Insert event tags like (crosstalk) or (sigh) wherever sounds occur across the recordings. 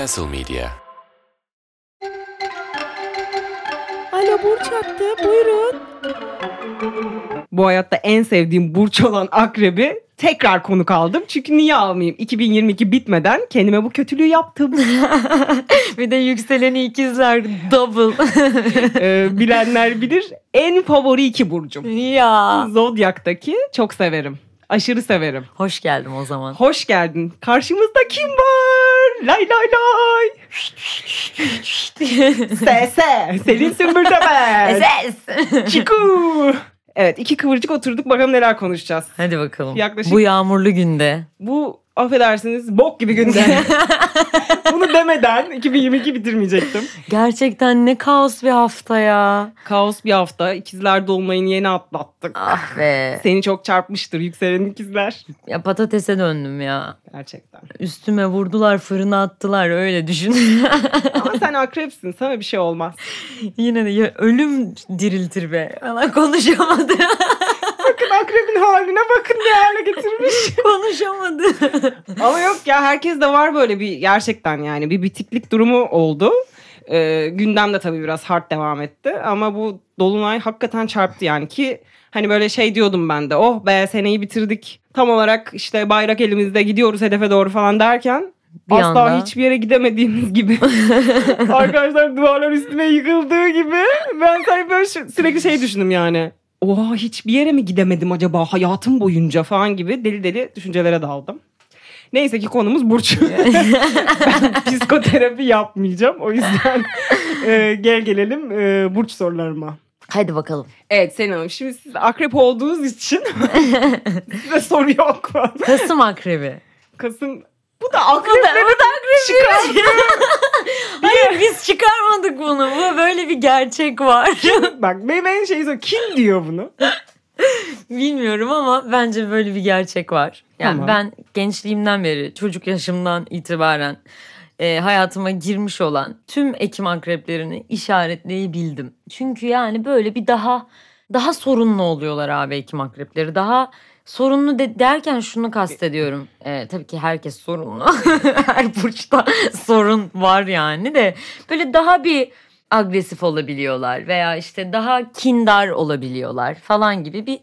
Castle Media. Alo Burç attı buyurun. Bu hayatta en sevdiğim burç olan akrebi tekrar konuk aldım. Çünkü niye almayayım? 2022 bitmeden kendime bu kötülüğü yaptım. (laughs) Bir de yükseleni ikizler double. (laughs) Ee, bilenler bilir. En favori iki burcum. ya. Zodyak'taki çok severim. Aşırı severim. Hoş geldim o zaman. Hoş geldin. Karşımızda kim var? Lay lay lay. Sese. Selin Sümbül Tepe. Ses. Çiku. Evet iki kıvırcık oturduk bakalım neler konuşacağız. Hadi bakalım. Yaklaşık- Bu yağmurlu günde. Bu affedersiniz bok gibi günde. (laughs) Bunu demeden 2022 bitirmeyecektim. Gerçekten ne kaos bir hafta ya. Kaos bir hafta. İkizler dolmayını yeni atlattık. Ah be. Seni çok çarpmıştır yükselen ikizler. Ya patatese döndüm ya. Gerçekten. Üstüme vurdular fırına attılar öyle düşün. (laughs) Ama sen akrepsin sana bir şey olmaz. Yine de ya ölüm diriltir be. Valla konuşamadı. Bakın akrebin haline bakın ne hale getirmiş. (laughs) konuşamadı. Ama yok ya herkes de var böyle bir gerçekten yani bir bitiklik durumu oldu. Ee, gündem de tabii biraz hard devam etti ama bu dolunay hakikaten çarptı yani ki hani böyle şey diyordum ben de oh be seneyi bitirdik tam olarak işte bayrak elimizde gidiyoruz hedefe doğru falan derken Bir asla anda. hiçbir yere gidemediğimiz gibi (laughs) arkadaşlar duvarlar üstüne yıkıldığı gibi ben sadece böyle sürekli şey düşündüm yani. Oha hiçbir yere mi gidemedim acaba hayatım boyunca falan gibi deli deli düşüncelere daldım. Neyse ki konumuz Burç. (laughs) ben psikoterapi yapmayacağım. O yüzden (laughs) e, gel gelelim e, Burç sorularıma. Hadi bakalım. Evet Selin Hanım şimdi siz akrep olduğunuz için (laughs) size soru yok. Kasım akrebi. Kasım bu da akrep. Bu da, bu da akrebi. Hayır biz çıkarmadık bunu. Bu böyle bir gerçek var. Bak benim en şeyi sor. Kim diyor bunu? Bilmiyorum ama bence böyle bir gerçek var. Yani Tamam. ben gençliğimden beri, çocuk yaşımdan itibaren e, hayatıma girmiş olan tüm Ekim akreplerini işaretleyebildim. Çünkü yani böyle bir daha daha sorunlu oluyorlar abi Ekim akrepleri. Daha sorunlu de, derken şunu kastediyorum. E, tabii ki herkes sorunlu. (laughs) Her burçta (laughs) sorun var yani de böyle daha bir agresif olabiliyorlar veya işte daha kindar olabiliyorlar falan gibi bir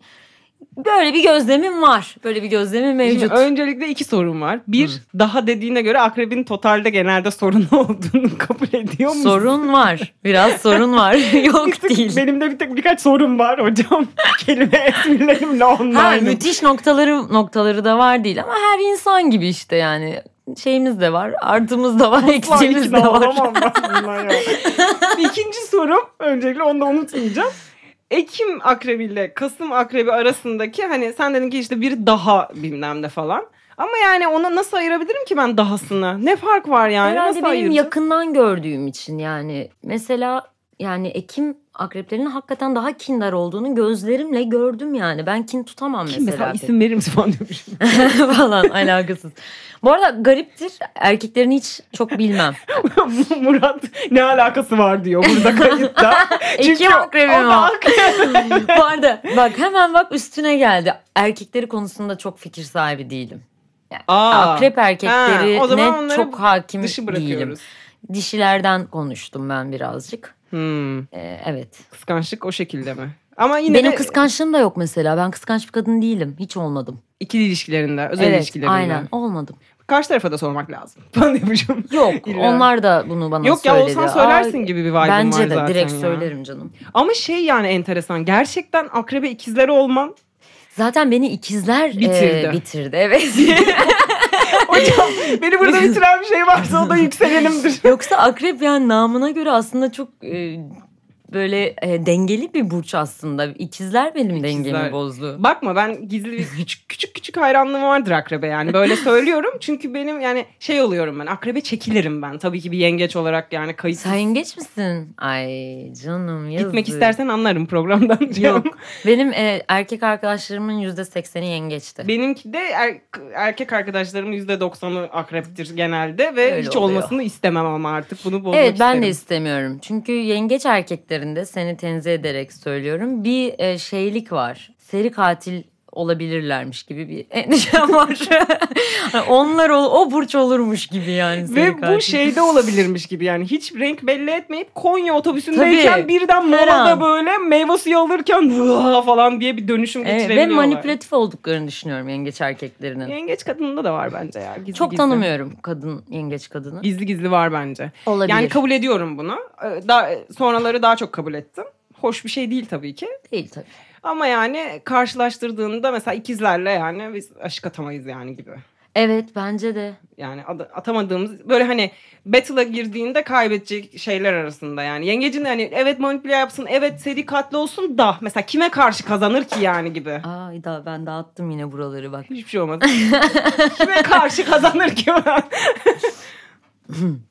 böyle bir gözlemim var. Böyle bir gözlemim mevcut. Şimdi öncelikle iki sorum var. Bir, daha dediğine göre akrebin totalde genelde sorun (laughs) olduğunu kabul ediyor musun? sorun var. Biraz sorun var. (laughs) Bir Yok tık- değil. Benim de bir tek birkaç sorum var hocam. (laughs) Kelime esmirlerimle Ha, online. müthiş noktaları noktaları da var değil ama her insan gibi işte yani şeyimiz de var, artımız da var, eksiğimiz de var. İkinci sorum öncelikle onu da unutmayacağım. Ekim akrebiyle Kasım akrebi arasındaki hani sen dedin ki işte biri daha bilmem ne falan. Ama yani ona nasıl ayırabilirim ki ben dahasını? Ne fark var yani? Herhalde nasıl benim ayıracağım? yakından gördüğüm için yani mesela yani Ekim akreplerinin hakikaten daha kindar olduğunu gözlerimle gördüm yani. Ben kin tutamam Kim mesela. mesela isim verir misin falan diyormuşum. (laughs) falan alakasız. Bu arada gariptir. Erkeklerini hiç çok bilmem. (laughs) Murat ne alakası var diyor burada kayıtta. (laughs) Ekim akrebi o mi da o? akrep. Bu arada bak hemen bak üstüne geldi. Erkekleri konusunda çok fikir sahibi değilim. Yani Aa, akrep erkeklerine ha, çok hakim değilim. Dişilerden konuştum ben birazcık. Hmm, Ee, evet. kıskançlık o şekilde mi? Ama yine Benim de kıskançlığım da yok mesela. Ben kıskanç bir kadın değilim. Hiç olmadım. ikili ilişkilerinde, özel evet, ilişkilerinde. aynen olmadım. Karşı tarafa da sormak lazım. (laughs) Falan diyormuşum. Yok İlla. onlar da bunu bana Yok ya söyledi. olsan söylersin gibi bir vibe'ım var Bence de zaten direkt ya. söylerim canım. Ama şey yani enteresan. Gerçekten akrebe ikizleri olman. Zaten beni ikizler Bitirdi. e, bitirdi. Evet. (laughs) Hocam (laughs) beni burada bitiren bir şey varsa o da yükselenimdir. Yoksa akrep yani namına göre aslında çok e, böyle e, dengeli bir burç aslında. İkizler benim İkizler. dengemi bozdu. Bakma ben gizli bir küçük küçük küçük hayranlığım vardır akrebe yani. Böyle söylüyorum (laughs) çünkü benim yani şey oluyorum ben. Akrebe çekilirim ben. Tabii ki bir yengeç olarak yani kayıt. Sen yengeç misin? Ay canım yazık. Gitmek istersen anlarım programdan. (laughs) Yok. Benim e, erkek arkadaşlarımın yüzde sekseni yengeçti. Benimki de er- erkek arkadaşlarımın %90'ı akreptir genelde ve Öyle hiç oluyor. olmasını istemem ama artık bunu bozmak Evet ben isterim. de istemiyorum. Çünkü yengeç erkeklerinde seni tenzih ederek söylüyorum. Bir e, şeylik var. Seri katil olabilirlermiş gibi bir (laughs) endişem var. (laughs) Onlar o, o burç olurmuş gibi yani. Ve senin bu şeyde olabilirmiş gibi yani hiç renk belli etmeyip Konya otobüsündeyken Tabii. birden molada böyle meyve suyu alırken falan diye bir dönüşüm Evet, ve geçirebiliyorlar. manipülatif olduklarını düşünüyorum yengeç erkeklerinin. Yengeç kadında da var bence ya. Gizli Çok gizli. tanımıyorum kadın yengeç kadını. Gizli gizli var bence. Olabilir. Yani kabul ediyorum bunu. Ee, Daha, sonraları daha çok kabul ettim. Hoş bir şey değil tabii ki. değil tabii. Ama yani karşılaştırdığında mesela ikizlerle yani biz aşık atamayız yani gibi. Evet bence de. Yani ad- atamadığımız böyle hani battle'a girdiğinde kaybedecek şeyler arasında yani. Yengecin de hani evet manipüle yapsın, evet seri katli olsun da mesela kime karşı kazanır ki yani gibi. Ay da ben dağıttım yine buraları bak. Hiçbir şey olmaz. kime karşı kazanır ki ben? (laughs) (laughs)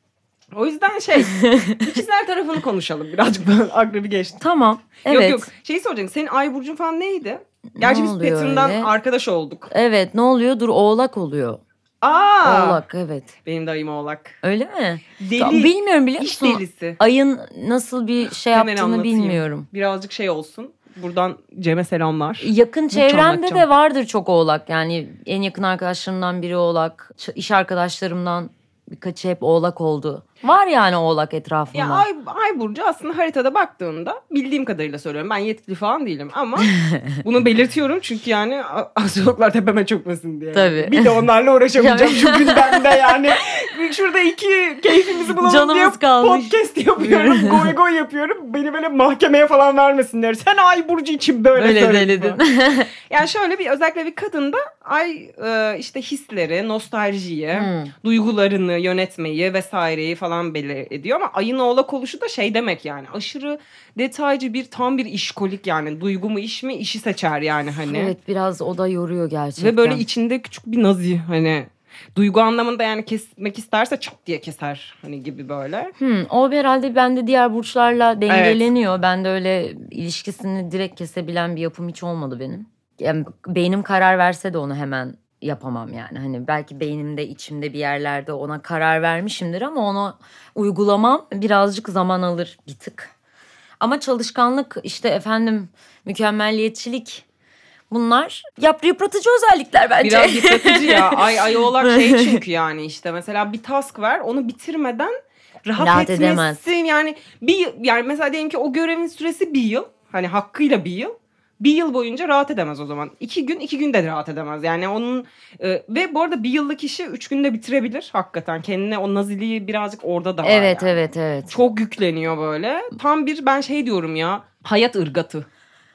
o yüzden şey (laughs) ikizler tarafını konuşalım birazcık (laughs) ben akrebi geçtim. Tamam. Evet. Yok yok şeyi soracaksın senin ay burcun falan neydi? Gerçi biz oluyor Pattern'dan öyle? arkadaş olduk. Evet ne oluyor? Dur oğlak oluyor. Aa! Oğlak evet. Benim de ayım oğlak. Öyle mi? Deli. Bilmiyorum biliyor İş musun? delisi. Ayın nasıl bir şey Hemen yaptığını anlatayım. bilmiyorum. Birazcık şey olsun. Buradan Cem'e selamlar. Yakın çevremde de vardır çok oğlak. Yani en yakın arkadaşlarımdan biri oğlak. İş arkadaşlarımdan birkaçı hep oğlak oldu. Var yani oğlak etrafında. Ya ay, ay burcu aslında haritada baktığında bildiğim kadarıyla söylüyorum. Ben yetkili falan değilim ama (laughs) bunu belirtiyorum çünkü yani a- astrologlar tepeme çökmesin diye. Tabii. Bir de onlarla uğraşamayacağım şu gündemde yani. Şurada iki keyfimizi bulalım Canımız diye kalmış. podcast yapıyorum. (laughs) goy goy yapıyorum. Beni böyle mahkemeye falan vermesinler. Sen ay burcu için böyle, Öyle söyledin falan. (laughs) Yani şöyle bir özellikle bir kadında ay e, işte hisleri, nostaljiyi, Hmm. duygularını yönetmeyi vesaireyi falan belli ediyor ama ayın oğlak oluşu da şey demek yani aşırı detaycı bir tam bir işkolik yani duygu mu iş mi işi seçer yani hani. Evet biraz o da yoruyor gerçekten. Ve böyle içinde küçük bir nazi hani duygu anlamında yani kesmek isterse çat diye keser hani gibi böyle. Hmm, o herhalde bende diğer burçlarla dengeleniyor. Ben de öyle ilişkisini direkt kesebilen bir yapım hiç olmadı benim. Yani beynim karar verse de onu hemen yapamam yani. Hani belki beynimde içimde bir yerlerde ona karar vermişimdir ama onu uygulamam birazcık zaman alır bir tık. Ama çalışkanlık işte efendim mükemmelliyetçilik bunlar yap yıpratıcı özellikler bence. Biraz yıpratıcı ya. (laughs) Ay ay oğlak şey çünkü yani işte mesela bir task ver onu bitirmeden rahat, Rahat etmesin. edemez. Yani bir yani mesela diyelim ki o görevin süresi bir yıl. Hani hakkıyla bir yıl. Bir yıl boyunca rahat edemez o zaman. İki gün, iki günde de rahat edemez. Yani onun e, ve bu arada bir yıllık işi üç günde bitirebilir hakikaten. Kendine o naziliği birazcık orada da var. Evet yani. evet evet. Çok yükleniyor böyle. Tam bir ben şey diyorum ya. Hayat ırgatı.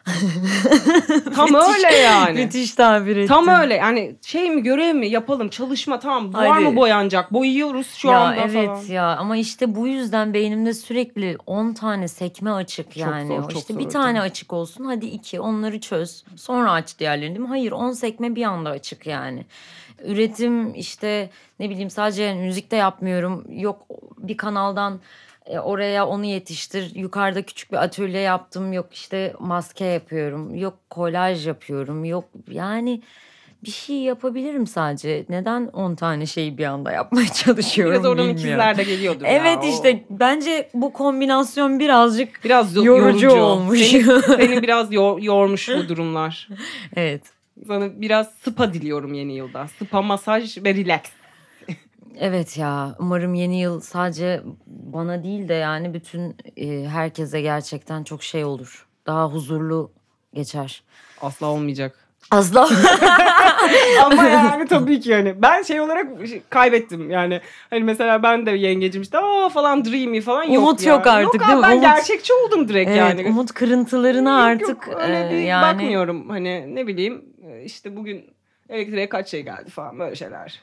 (laughs) Tam öyle yani. Müthiş tabir ettin. Tam öyle yani şey mi görev mi yapalım çalışma tamam duvar Hadi. mı boyanacak boyuyoruz şu ya anda evet falan. ya ama işte bu yüzden beynimde sürekli 10 tane sekme açık yani. zor, O çok işte zor bir tabii. tane açık olsun hadi iki onları çöz. Sonra aç diğerlerini değil mi? Hayır 10 sekme bir anda açık yani. Üretim işte ne bileyim sadece müzikte yapmıyorum. Yok bir kanaldan e, oraya onu yetiştir. Yukarıda küçük bir atölye yaptım. Yok işte maske yapıyorum. Yok kolaj yapıyorum. Yok yani bir şey yapabilirim sadece. Neden 10 tane şeyi bir anda yapmaya (laughs) çalışıyorum Biraz oradan bilmiyorum. ikizler de geliyordur ya, Evet o. işte bence bu kombinasyon birazcık biraz yo- yorucu, olmuş. Seni, (laughs) seni biraz yor- yormuş bu durumlar. evet. Sana biraz spa diliyorum yeni yılda. Spa, masaj ve relax. Evet ya umarım yeni yıl sadece bana değil de yani bütün e, herkese gerçekten çok şey olur. Daha huzurlu geçer. Asla olmayacak. Asla. (laughs) Ama yani (laughs) tabii ki yani ben şey olarak kaybettim yani hani mesela ben de yengecim işte aa falan dreamy falan yok Umut ya. yok artık, yok değil abi, mi? Ben Umut- gerçekçi oldum direkt evet, yani. umut kırıntılarına Yok, artık yok, öyle e, bir yani bakmıyorum hani ne bileyim işte bugün elektriğe kaç şey geldi falan böyle şeyler.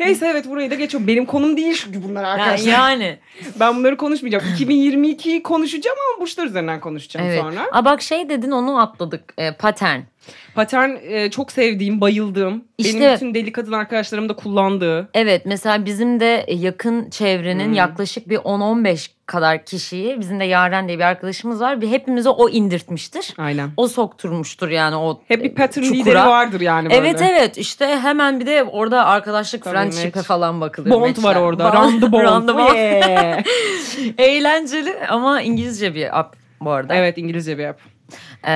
Neyse evet burayı da geçiyorum. Benim konum değil çünkü bunlar arkadaşlar. yani. Ben bunları konuşmayacağım. 2022'yi konuşacağım ama burçlar üzerinden konuşacağım Evet. sonra. Aa, bak şey dedin onu atladık. E, patern. Patern e, çok sevdiğim, bayıldığım. İşte- Benim bütün deli kadın arkadaşlarım da kullandığı. Evet mesela bizim de yakın çevrenin Hmm. yaklaşık bir 10-15 kadar kişiyi bizim de Yaren diye bir arkadaşımız var. Bir hepimize o indirtmiştir. Aynen. O sokturmuştur yani o Hep bir pattern çukura. lideri vardır yani böyle. Evet evet işte hemen bir de orada arkadaşlık Tabii, friendship'e falan bakılıyor. Bond var matchler. orada. Round the bond. Round bond. (laughs) Eğlenceli ama İngilizce bir app bu arada. evet İngilizce bir app. Ee,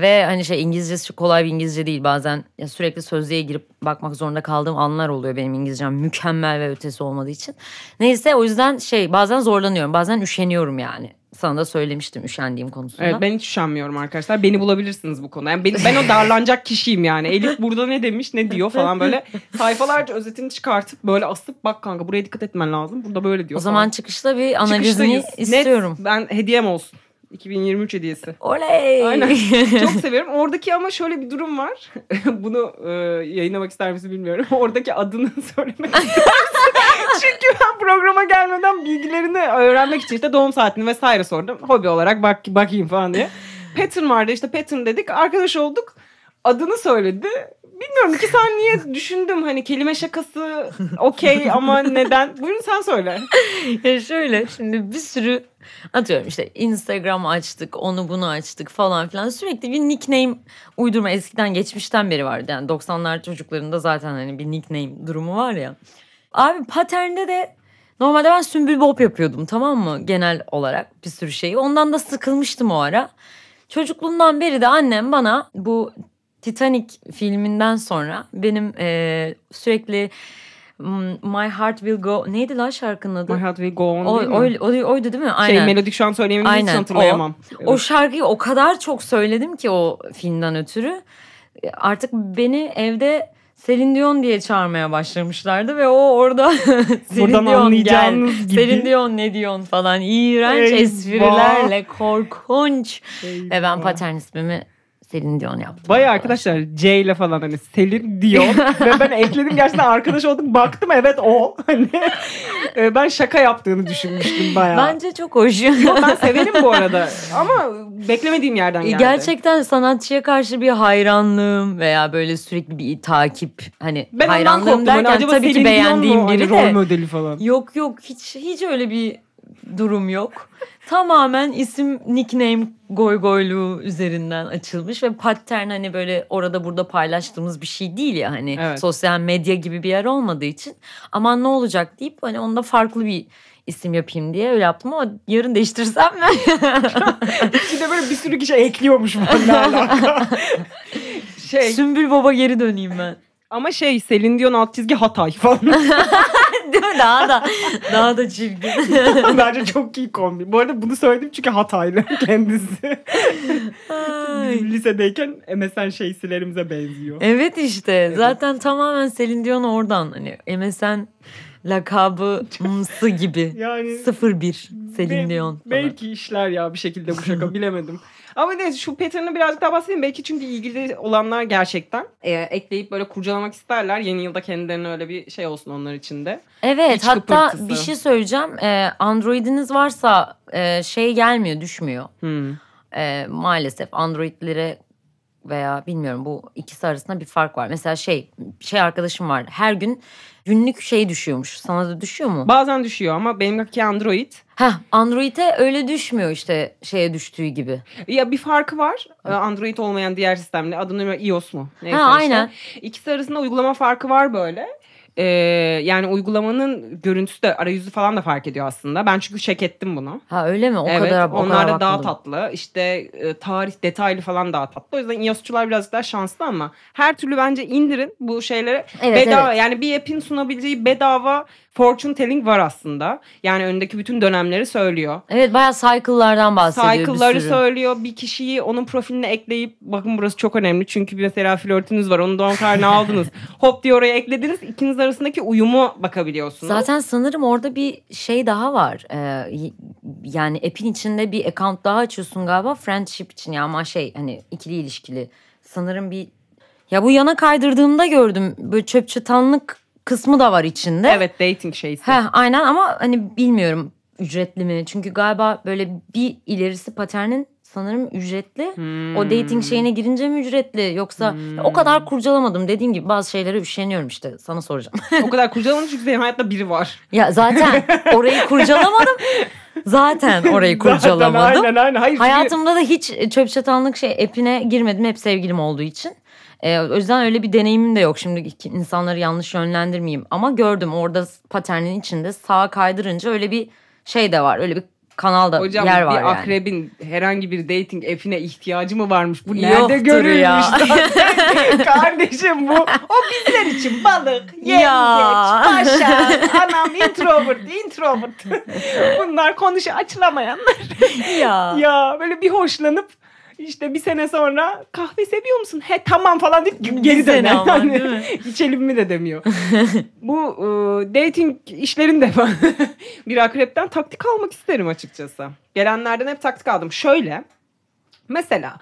ve hani şey İngilizcesi kolay bir İngilizce değil. Bazen ya sürekli sözlüğe girip bakmak zorunda kaldığım anlar oluyor benim İngilizcem mükemmel ve ötesi olmadığı için. Neyse o yüzden şey bazen zorlanıyorum. Bazen üşeniyorum yani. Sana da söylemiştim üşendiğim konusunda. Evet ben hiç üşenmiyorum arkadaşlar. Beni bulabilirsiniz bu konuda. Yani ben, ben o darlanacak kişiyim yani. Elif burada ne demiş ne diyor falan böyle sayfalarca özetini çıkartıp böyle asıp bak kanka buraya dikkat etmen lazım. Burada böyle diyor o zaman falan. çıkışta bir analizini Çıkıştayız. istiyorum. Net, ben hediyem olsun. 2023 hediyesi. Oley! Aynen. (laughs) Çok seviyorum. Oradaki ama şöyle bir durum var. (laughs) Bunu e, yayınlamak ister misin bilmiyorum. (laughs) Oradaki adını söylemek? Çünkü ben programa gelmeden bilgilerini öğrenmek için işte doğum saatini vesaire sordum. Hobi olarak bak bakayım falan diye. Pattern vardı işte pattern dedik. Arkadaş olduk. Adını söyledi. Bilmiyorum iki saniye düşündüm hani kelime şakası okey ama neden? Buyurun sen söyle. (laughs) Ya şöyle şimdi bir sürü atıyorum işte Instagram açtık onu bunu açtık falan filan sürekli bir nickname uydurma eskiden geçmişten beri vardı yani 90'lar çocuklarında zaten hani bir nickname durumu var ya. Abi paternde de normalde ben Sümbül Bob yapıyordum tamam mı genel olarak bir sürü şeyi ondan da sıkılmıştım o ara. Çocukluğumdan beri de annem bana bu Titanic filminden sonra benim eee, sürekli My Heart Will Go neydi lan şarkının adı? My Heart Will Go On O, değil mi? oy- oy- oydu değil mi? Şey Aynen. melodik şu an söyleyemediğim için Aynen, hatırlayamam. o şarkıyı o kadar çok söyledim ki o filmden ötürü. E, Artık beni evde Selin Dion diye çağırmaya başlamışlardı ve o orada (laughs) Selin Dion gel, gibi. Selin Dion ne diyorsun falan iğrenç Eyvah. esprilerle korkunç. Ve ben Eyvah. Selin Dion yaptım. Baya arkadaşlar C ile falan hani Selin diyor (laughs) ve ben ekledim gerçekten arkadaş olduk baktım evet o hani e, ben şaka yaptığını düşünmüştüm baya. Bence çok hoş. Yok, ben severim bu arada ama beklemediğim yerden geldi. Gerçekten sanatçıya karşı bir hayranlığım veya böyle sürekli bir takip hani ben hayranlığım. Hani derken tabii Selin ki Dion beğendiğim mu? Hani biri rol de modeli falan. yok yok hiç hiç öyle bir durum yok. Tamamen isim nickname goy goyluğu üzerinden açılmış ve pattern hani böyle orada burada paylaştığımız bir şey değil ya hani Evet. sosyal medya gibi bir yer olmadığı için aman ne olacak deyip hani onda farklı bir isim yapayım diye öyle yaptım ama yarın değiştirsem mi? (laughs) İçinde böyle bir sürü kişi ekliyormuş alaka. (laughs) şey Sümbül Baba geri döneyim ben. ama şey Selin Dion alt çizgi Hatay falan. (laughs) Mi? (laughs) Daha da daha da çirkin. (laughs) Bence çok iyi kombi. Bu arada bunu söyledim çünkü Hataylı (laughs) kendisi. Bizim lisedeyken MSN şeysilerimize benziyor. Evet işte zaten tamamen Selin Dion oradan hani MSN lakabı mısı gibi. Yani 01 Selin Dion. Belki işler ya bir şekilde bu şaka bilemedim. Ama neyse şu pattern'ı birazcık daha bahsedeyim. Belki çünkü ilgili olanlar gerçekten e, ekleyip böyle kurcalamak isterler. Yeni yılda kendilerine öyle bir şey olsun onlar için de. Evet İç hatta kıpırtısı. bir şey söyleyeceğim. Ee, Android'iniz varsa e, şey gelmiyor düşmüyor. Hmm. Ee, maalesef Android'lere veya bilmiyorum bu ikisi arasında bir fark var. Mesela şey şey arkadaşım var her gün günlük şey düşüyormuş. Sana da düşüyor mu? Bazen düşüyor ama benimki Android. Heh, Android'e öyle düşmüyor işte şeye düştüğü gibi. Ya bir farkı var. Ee, Android olmayan diğer sistemle. Adını iOS mu? Neyse ha işte. aynen. İkisi arasında uygulama farkı var böyle. Ee, yani uygulamanın görüntüsü de arayüzü falan da fark ediyor aslında. Ben çünkü check ettim bunu. Ha öyle mi? O evet, kadar o onlar kadar da daha tatlı. İşte e, tarih detaylı falan daha tatlı. O yüzden iOS'çular birazcık daha şanslı ama her türlü bence indirin bu şeyleri. Evet, bedava evet. yani bir app'in sunabileceği bedava fortune telling var aslında. Yani öndeki bütün dönemleri söylüyor. Evet bayağı cycle'lardan bahsediyor bir Cycle'ları sürü. söylüyor. Bir kişiyi onun profiline ekleyip bakın burası çok önemli. Çünkü mesela flörtünüz var. Onun doğum tarihini (laughs) aldınız. Hop diye oraya eklediniz. İkiniz arasındaki uyumu bakabiliyorsunuz. Zaten sanırım orada bir şey daha var. Ee, yani app'in içinde bir account daha açıyorsun galiba friendship için ya ama şey hani ikili ilişkili. Sanırım bir ya bu yana kaydırdığımda gördüm böyle çöp çatanlık kısmı da var içinde. Evet dating şeysi. Heh, aynen ama hani bilmiyorum ücretli mi? Çünkü galiba böyle bir ilerisi paternin sanırım ücretli. Hmm. O dating şeyine girince mi ücretli yoksa o kadar kurcalamadım. Dediğim gibi bazı şeylere üşeniyorum işte sana soracağım. o kadar kurcalamadım çünkü benim hayatta biri var. (laughs) ya zaten orayı kurcalamadım. Zaten orayı (laughs) Zaten kurcalamadım. aynen aynen. Hayır, Hayatımda da hiç çöp çatanlık şey app'ine girmedim hep sevgilim olduğu için. Ee, o yüzden öyle bir deneyimim de yok. Şimdi insanları yanlış yönlendirmeyeyim. Ama gördüm orada paternin içinde sağa kaydırınca öyle bir şey de var. Öyle bir kanal da Hocam yer var bir yani. akrebin herhangi bir dating app'ine ihtiyacı mı varmış? Bu nerede Yoktur görülmüş ya. (laughs) (laughs) Kardeşim bu. O bizler için balık, yengeç, Ya. paşa, anam introvert, introvert. (laughs) Bunlar konuşu açılamayanlar. ya. ya böyle bir hoşlanıp işte bir sene sonra kahve seviyor musun? He tamam falan deyip geri döner. ama? İçelim mi (laughs) de demiyor. (laughs) Bu e, dating işlerinde falan (laughs) bir akrepten taktik almak isterim açıkçası. Gelenlerden hep taktik aldım. Şöyle mesela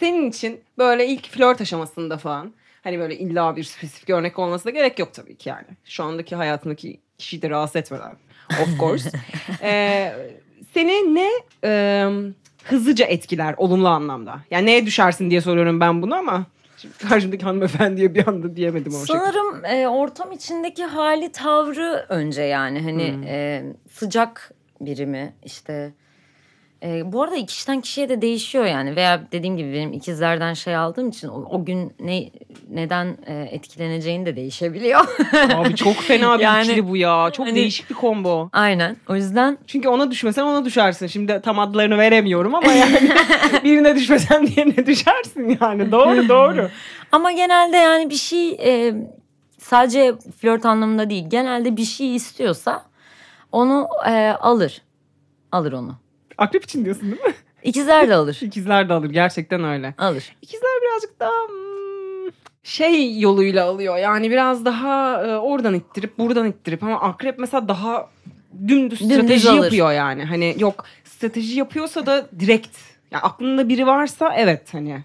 senin için böyle ilk flört aşamasında falan hani böyle illa bir spesifik örnek olmasına gerek yok tabii ki yani. Şu andaki hayatındaki kişiyi de rahatsız etmeden of course. Ee, seni ne e, hızlıca etkiler olumlu anlamda? Yani neye düşersin diye soruyorum ben bunu ama şimdi karşımdaki hanımefendiye bir anda diyemedim o şekilde. Sanırım e, ortam içindeki hali tavrı önce yani hani Hmm. e, sıcak biri mi işte e, bu arada kişiden kişiye de değişiyor yani veya dediğim gibi benim ikizlerden şey aldığım için o, o gün ne neden e, etkileneceğini de değişebiliyor. (laughs) Abi çok fena bir Yani, ikili bu ya. Çok hani- değişik bir combo. Aynen o yüzden Çünkü ona düşmesen ona düşersin. Şimdi tam adlarını veremiyorum ama yani (laughs) birine düşmesen diğerine düşersin yani. Doğru doğru. (laughs) ama genelde yani bir şey e, sadece flört anlamında değil genelde bir şey istiyorsa onu e, alır alır onu. Akrep için diyorsun değil mi? (laughs) İkizler de alır. İkizler de alır. Gerçekten öyle. Alır. İkizler birazcık daha hmm, şey yoluyla alıyor. Yani biraz daha e, oradan ittirip buradan ittirip ama akrep mesela daha dümdüz, Dümdüz strateji alır. yapıyor yani. Hani yok strateji yapıyorsa da direkt. Yani aklında biri varsa evet hani.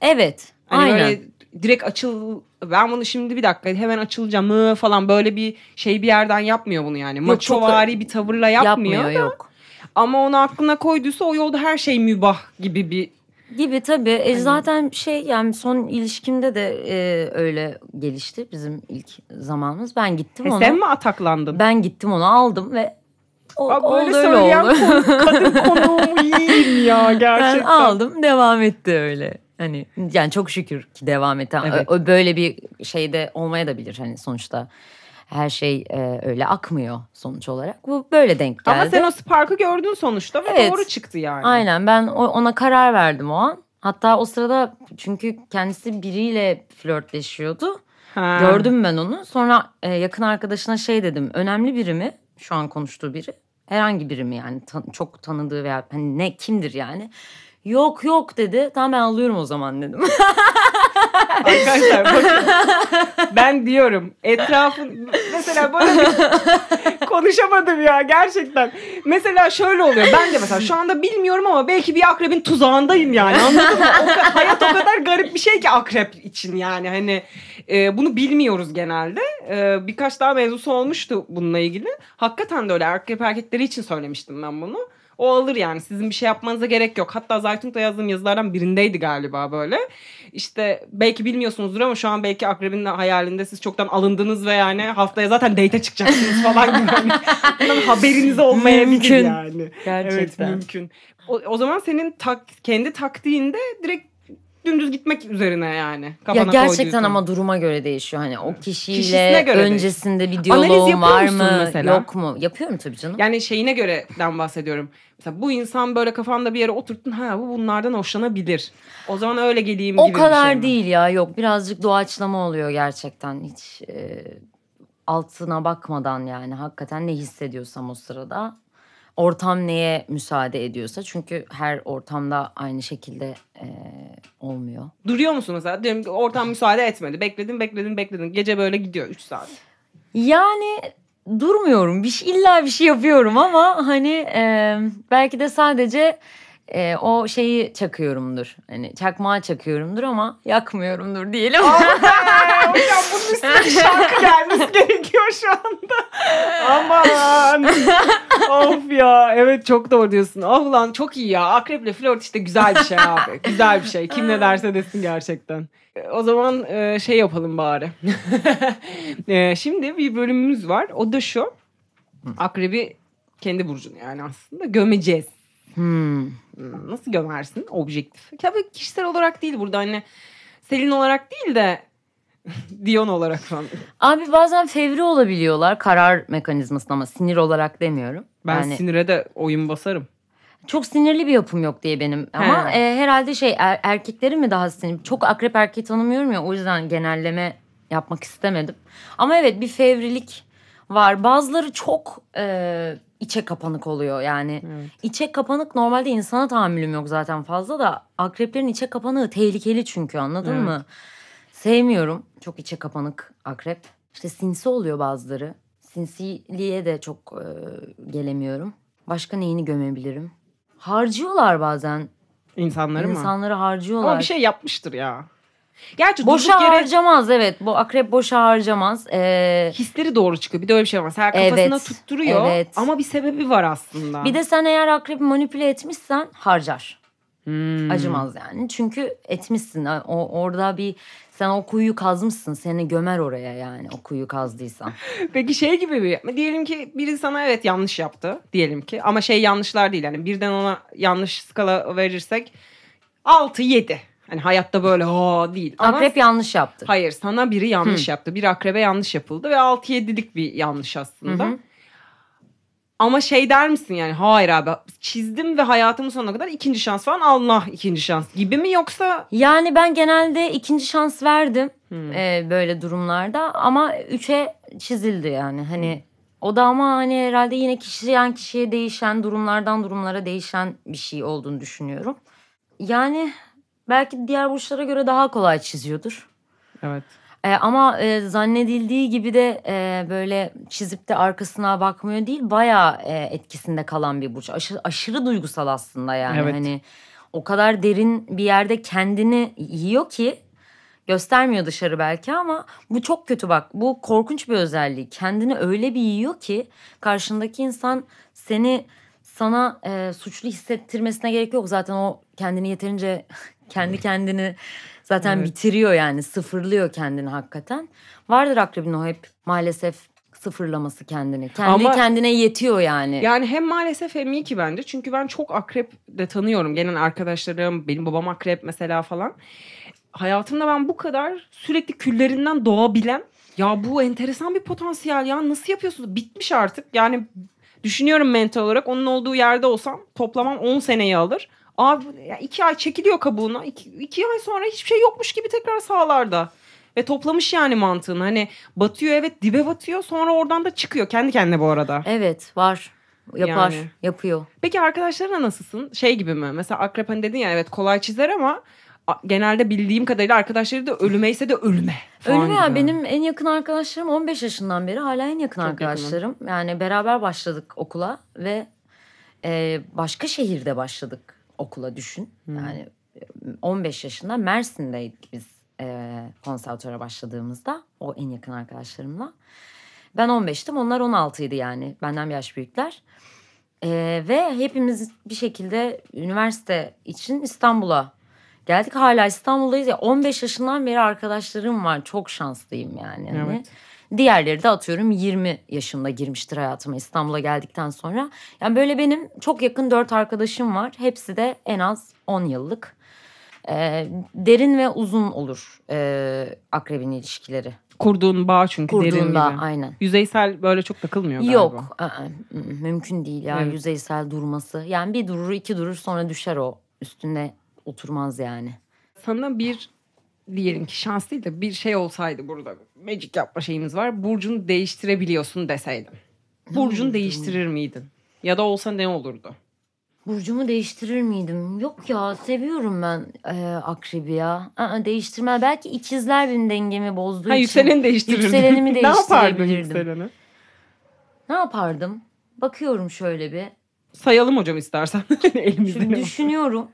Evet. Hani aynen. böyle direkt açıl ben bunu şimdi bir dakika hemen açılacağım mı falan böyle bir şey bir yerden yapmıyor bunu yani. çok Maçovari bir tavırla yapmıyor, Yapmıyor da. yok. Ama onu aklına koyduysa o yolda her şey mübah gibi bir Gibi tabii. E, Hani- zaten şey yani son ilişkimde de e, öyle gelişti bizim ilk zamanımız. Ben gittim He, ona. sen mi ataklandın? Ben gittim onu aldım ve o, Bak böyle oldu söyleyen oldu. konu- kadın (laughs) konuğumu yiyeyim ya ben gerçekten. aldım devam etti öyle. Hani yani çok şükür ki devam etti. Evet. Böyle bir şeyde olmaya da bilir hani sonuçta. Her şey e, öyle akmıyor sonuç olarak. Bu böyle denk geldi. Ama sen o spark'ı gördün sonuçta ve Evet. doğru çıktı yani. Aynen ben ona karar verdim o an. Hatta o sırada çünkü kendisi biriyle flörtleşiyordu. Ha. Gördüm ben onu. Sonra e, yakın arkadaşına şey dedim. Önemli biri mi? Şu an konuştuğu biri. Herhangi biri mi yani? Tan- çok tanıdığı veya hani ne kimdir yani? Yok yok dedi. Tamam ben alıyorum o zaman dedim. (laughs) Arkadaşlar (laughs) bakın. ben diyorum etrafın mesela böyle bir konuşamadım ya gerçekten. Mesela şöyle oluyor. Ben de mesela şu anda bilmiyorum ama belki bir akrebin tuzağındayım yani. Anladın mı? O hayat o kadar garip bir şey ki akrep için yani. Hani e, bunu bilmiyoruz genelde. E, birkaç daha mevzusu olmuştu bununla ilgili. Hakikaten de öyle akrep erkekleri için söylemiştim ben bunu. O alır yani sizin bir şey yapmanıza gerek yok. Hatta Zaytun'da yazdığım yazılardan birindeydi galiba böyle. İşte belki bilmiyorsunuzdur ama şu an belki akrebin hayalinde siz çoktan alındınız ve yani haftaya zaten date'e çıkacaksınız falan gibi. Hani (laughs) bundan haberiniz olmayabilir Mümkün. yani. Gerçekten. Evet mümkün. O, o zaman senin tak, kendi taktiğinde direkt dümdüz gitmek üzerine yani. ya gerçekten ama duruma göre değişiyor. Hani o kişiyle göre öncesinde bir Analiz diyaloğum var mı? mesela? Yok mu? Yapıyorum tabii canım. Yani şeyine göreden bahsediyorum. Mesela bu insan böyle kafanda bir yere oturttun. Ha bu bunlardan hoşlanabilir. O zaman öyle geleyim O gibi kadar bir şey mi? değil ya yok birazcık doğaçlama oluyor gerçekten hiç e, altına bakmadan yani hakikaten ne hissediyorsam o sırada ortam neye müsaade ediyorsa çünkü her ortamda aynı şekilde e, olmuyor. Duruyor musun mesela? Diyelim ki ortam müsaade etmedi. Bekledin bekledin bekledin. Gece böyle gidiyor 3 saat. Yani durmuyorum bir şey, illa bir şey yapıyorum ama hani e, belki de sadece e, o şeyi çakıyorumdur hani çakmağı çakıyorumdur ama yakmıyorumdur diyelim. Ay, Hocam bunun üstüne bir şarkı gelmesi gerekiyor şu anda. (laughs) Aman. of ya. Evet çok doğru diyorsun. Oh lan çok iyi ya. Akreple flört işte güzel bir şey abi. güzel bir şey. Kim ne derse desin gerçekten. O zaman e, şey yapalım bari. (laughs) E, Şimdi bir bölümümüz var. O da şu. Akrebi kendi burcunu yani aslında gömeceğiz. Hmm, Nasıl gömersin? Objektif. Tabii kişisel olarak değil burada hani Selin olarak değil de (laughs) Dion olarak falan. Abi bazen fevri olabiliyorlar karar mekanizmasında ama sinir olarak demiyorum. Ben yani sinire de oyun basarım. çok sinirli bir yapım yok diye benim. Ama He. e, herhalde şey er- erkekleri mi daha sinirli? Çok akrep erkeği tanımıyorum ya o yüzden genelleme yapmak istemedim. Ama evet bir fevrilik var. Bazıları çok e, içe kapanık oluyor yani. Evet. İçe kapanık normalde insana tahammülüm yok zaten fazla da akreplerin içe kapanığı tehlikeli çünkü anladın Evet. mı? Sevmiyorum çok içe kapanık akrep. İşte sinsi oluyor bazıları. Sinsiliğe de çok e, gelemiyorum. Başka neyini gömebilirim? Harcıyorlar bazen. İnsanları mı? İnsanları harcıyorlar. Ama bir şey yapmıştır ya. Gerçi boşa durduk yere harcamaz evet. Bu akrep boşa harcamaz. Ee, hisleri doğru çıkıyor. Bir de öyle bir şey var. Mesela kafasına Evet, tutturuyor evet. ama bir sebebi var aslında. bir de sen eğer akrebi manipüle etmişsen harcar. Hmm. Acımaz yani. Çünkü etmişsin. O, orada bir sen o kuyuyu kazmışsın. Seni gömer oraya yani o kuyu kazdıysan. (laughs) Peki şey gibi bir diyelim ki biri sana evet yanlış yaptı diyelim ki ama şey yanlışlar değil yani birden ona yanlış skala verirsek 6 7. Hani hayatta böyle ha değil. Ama Akrep yanlış yaptı. hayır sana biri yanlış yaptı. Bir akrebe yanlış yapıldı ve 6 7'lik bir yanlış aslında. Hı hı. Ama şey der misin yani hayır abi çizdim ve hayatımın sonuna kadar ikinci şans falan Allah ikinci şans gibi mi yoksa Yani ben genelde ikinci şans verdim Hmm. e, böyle durumlarda ama üçe çizildi yani hani o da ama hani herhalde yine kişiden kişiye değişen durumlardan durumlara değişen bir şey olduğunu düşünüyorum. Yani belki diğer burçlara göre daha kolay çiziyordur. evet. E, ama e, zannedildiği gibi de e, böyle çizip de arkasına bakmıyor değil bayağı e, etkisinde kalan bir burç. Aşırı, aşırı duygusal aslında yani Evet. hani o kadar derin bir yerde kendini yiyor ki göstermiyor dışarı belki ama bu çok kötü bak. Bu korkunç bir özelliği. Kendini öyle bir yiyor ki karşındaki insan seni sana e, suçlu hissettirmesine gerek yok. Zaten o kendini yeterince kendi kendini zaten Evet. bitiriyor yani sıfırlıyor kendini hakikaten. Vardır akrebin o hep maalesef sıfırlaması kendini. Kendi Ama- kendine yetiyor yani. Yani hem maalesef hem iyi ki bence. Çünkü ben çok akrep de tanıyorum. Gelen arkadaşlarım, benim babam akrep mesela falan. Hayatımda ben bu kadar sürekli küllerinden doğabilen ya bu enteresan bir potansiyel ya nasıl yapıyorsunuz? Bitmiş artık. Yani düşünüyorum mental olarak onun olduğu yerde olsam toplamam 10 seneyi alır. Abi iki ay çekiliyor kabuğuna. İki, iki ay sonra hiçbir şey yokmuş gibi tekrar sağlarda. Ve toplamış yani mantığını. Hani batıyor evet dibe batıyor sonra oradan da çıkıyor. Kendi kendine bu arada. Evet var. Yapar. Yani. Yapıyor. Peki arkadaşlarına nasılsın? Şey gibi mi? Mesela akrep hani dedin ya evet kolay çizer ama genelde bildiğim kadarıyla arkadaşları da ölümeyse de ölüme. mi ya gibi. benim en yakın arkadaşlarım 15 yaşından beri hala en yakın Çok arkadaşlarım. Yani beraber başladık okula ve e, başka şehirde başladık okula düşün. Hmm. Yani e, 15 yaşında Mersin'deydik biz e, konservatöre başladığımızda o en yakın arkadaşlarımla. Ben 15'tim onlar 16'ydı yani benden bir yaş büyükler. E, ve hepimiz bir şekilde üniversite için İstanbul'a geldik. Hala İstanbul'dayız ya 15 yaşından beri arkadaşlarım var. Çok şanslıyım yani. Hani Evet. Diğerleri de atıyorum 20 yaşında girmiştir hayatıma İstanbul'a geldikten sonra. Yani böyle benim çok yakın dört arkadaşım var. Hepsi de en az 10 yıllık. Ee, derin ve uzun olur e, akrebin ilişkileri. Kurduğun bağ çünkü derin Kurduğunda gibi. aynen. Yüzeysel böyle çok takılmıyor galiba. Yok ı-ı, ı-ı, mümkün değil ya Evet. yüzeysel durması. Yani bir durur iki durur sonra düşer o üstüne oturmaz yani. Sana bir diyelim ki şans değil de bir şey olsaydı burada. Magic yapma şeyimiz var. Burcunu değiştirebiliyorsun deseydim. Burcunu değiştirir miydin? Ya da olsa ne olurdu? Burcumu değiştirir miydim? Yok ya seviyorum ben e, akrebi ya. Aa, değiştirme. Belki ikizler benim dengemi bozduğu Ha için. yükseleni değiştirirdin. Yükselenimi (laughs) ne yapardın yükseleni? Ne yapardım? Bakıyorum şöyle bir. Sayalım hocam istersen. (laughs) Elimizde Şimdi düşünüyorum.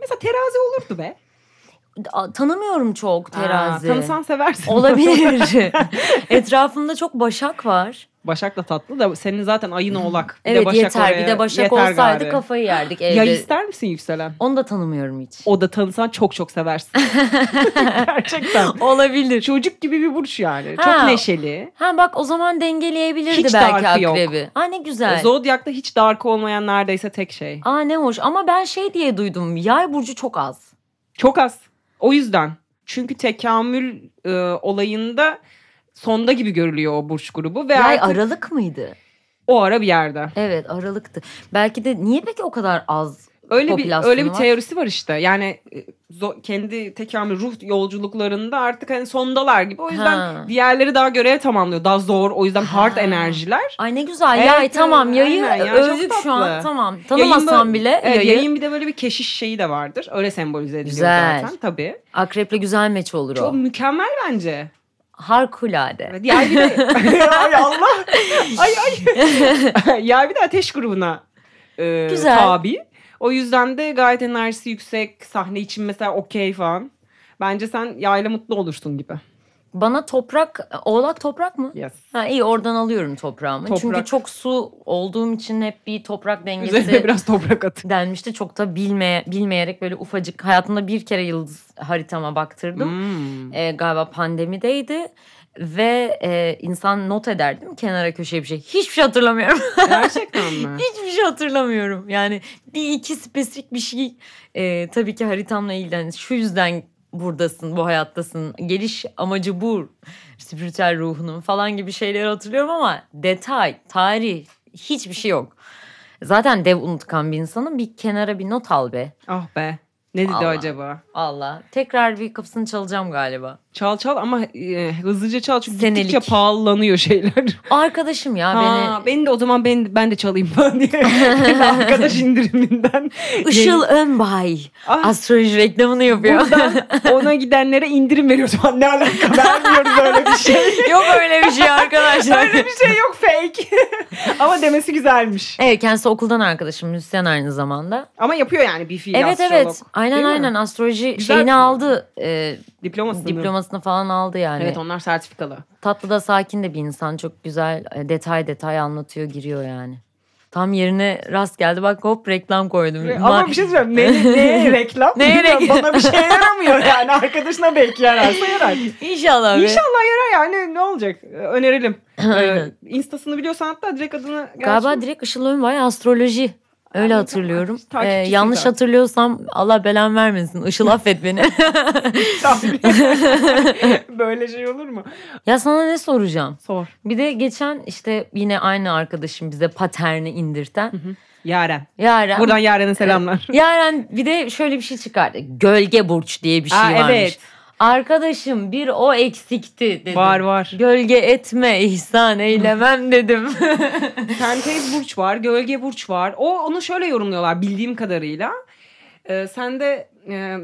Mesela terazi olurdu be. Tanımıyorum çok terazi. Aa, tanısan seversin. Olabilir. (laughs) Etrafımda çok başak var. Başak da tatlı da senin zaten ayın oğlak. Bir de Evet Başak yeter. Bir oraya de başak yeter olsaydı gari. kafayı yerdik evde. Ya ister misin yükselen? Onu da tanımıyorum hiç. O da tanısan çok çok seversin. (laughs) Gerçekten. Olabilir. Çocuk gibi bir burç yani. Ha. Çok neşeli. Ha bak o zaman dengeleyebilirdi Hiç belki darkı yok. akrebi. Aa ne güzel. Zodyak'ta hiç dark olmayan neredeyse tek şey. Aa ne hoş ama ben şey diye duydum. Yay burcu çok az. Çok az. O yüzden. Çünkü tekamül e, olayında sonda gibi görülüyor o burç grubu. Ve Yay artık Aralık mıydı? O ara bir yerde. Evet Aralık'tı. Belki de niye peki o kadar az Öyle bir öyle bir var? teorisi var işte. Yani e, kendi tekamül ruh yolculuklarında artık hani sondalar gibi. O yüzden Ha. diğerleri daha görev tamamlıyor. Daha zor. O yüzden hard Ha. enerjiler. Ay ne güzel Evet, yay tamam yayı aynen ya, övdük çok şu an tamam. Tanımasam bile evet, yayı. yayın bir de böyle bir keşiş şeyi de vardır. Öyle sembolize ediliyor Güzel. zaten tabii. Akreple güzel meç olur Çok o. mükemmel bence. Harikulade. Yay bir de (laughs) ay Allah. Ay ay. (laughs) yay bir de ateş grubuna e, Güzel. tabi. O yüzden de gayet enerjisi yüksek. Sahne için mesela okey falan. Bence sen yayla mutlu olursun gibi. Bana toprak, oğlak toprak mı? Yes. Ha, iyi oradan alıyorum toprağımı. Çünkü Toprak. çok su olduğum için hep bir toprak Üzerine dengesi (laughs) biraz toprak at. denmişti. Çok da bilmeye, bilmeyerek böyle ufacık hayatımda bir kere yıldız haritama baktırdım. Hmm. Ee, galiba pandemideydi. Ve e, insan not eder değil mi kenara köşeye bir şey. Hiçbir şey hatırlamıyorum. Gerçekten mi? (laughs) Hiçbir şey hatırlamıyorum. Yani bir iki spesifik bir şey e, tabii ki haritamla ilgili. Yani şu yüzden buradasın, bu hayattasın. Geliş amacı bu. Spiritüel ruhunun falan gibi şeyleri hatırlıyorum ama detay, tarih hiçbir şey yok. Zaten dev unutkan bir insanım. Bir kenara bir not al be. Ah be. Ne dedi Allah. acaba? Allah. Tekrar bir kapısını çalacağım galiba. Çal çal ama e, hızlıca çal çünkü Senelik. gittikçe pahalanıyor şeyler. (laughs) Arkadaşım ya Ha, beni de o zaman ben, ben de çalayım falan diye. (laughs) Arkadaş indiriminden. beni Işıl Önbay Ah, astroloji reklamını yapıyor. buradan (laughs) ona gidenlere indirim veriyoruz falan. Ne alaka vermiyoruz öyle bir şey. yok öyle bir şey arkadaşlar. öyle bir şey yok fake. ama demesi güzelmiş. Evet kendisi okuldan arkadaşım müzisyen aynı zamanda. Ama yapıyor yani bir fiil evet astrolog. evet aynen Değil mi? aynen astroloji Güzel. şeyini aldı. E, Diplomasını. diplomasını falan aldı yani. Evet onlar sertifikalı. Tatlı da sakin de bir insan çok güzel e, detay detay anlatıyor giriyor yani. Tam yerine rast geldi bak hop reklam koydum. Ama Ma- bir şey söyleyeyim. Ne, neye (laughs) reklam? Neye reklam? Bana bir şey yaramıyor yani. Arkadaşına belki yararsa (laughs) yarar. İnşallah be. İnşallah yarar yani ne olacak? Önerelim. Ee. Instasını biliyorsan hatta direkt adını... Galiba Gerçi- direkt Işıl Önbay astroloji. Öyle Ay, hatırlıyorum. Ee, yanlış zaten. hatırlıyorsam Allah belan vermesin. Işıl (laughs) affet beni. (laughs) (laughs) Böyle şey olur mu? ya sana ne soracağım? Sor. Bir de geçen işte yine aynı arkadaşım bize paterni indirten. Yaren. Yaren. Buradan Yaren'e selamlar. Yaren bir de şöyle bir şey çıkardı. Gölge burç diye bir şey Aa, varmış. evet. Arkadaşım bir o eksikti dedim. Var var. Gölge etme ihsan eylemem (laughs) dedim. Sentez burç var, gölge burç var. O onu şöyle yorumluyorlar bildiğim kadarıyla. Ee, sende e,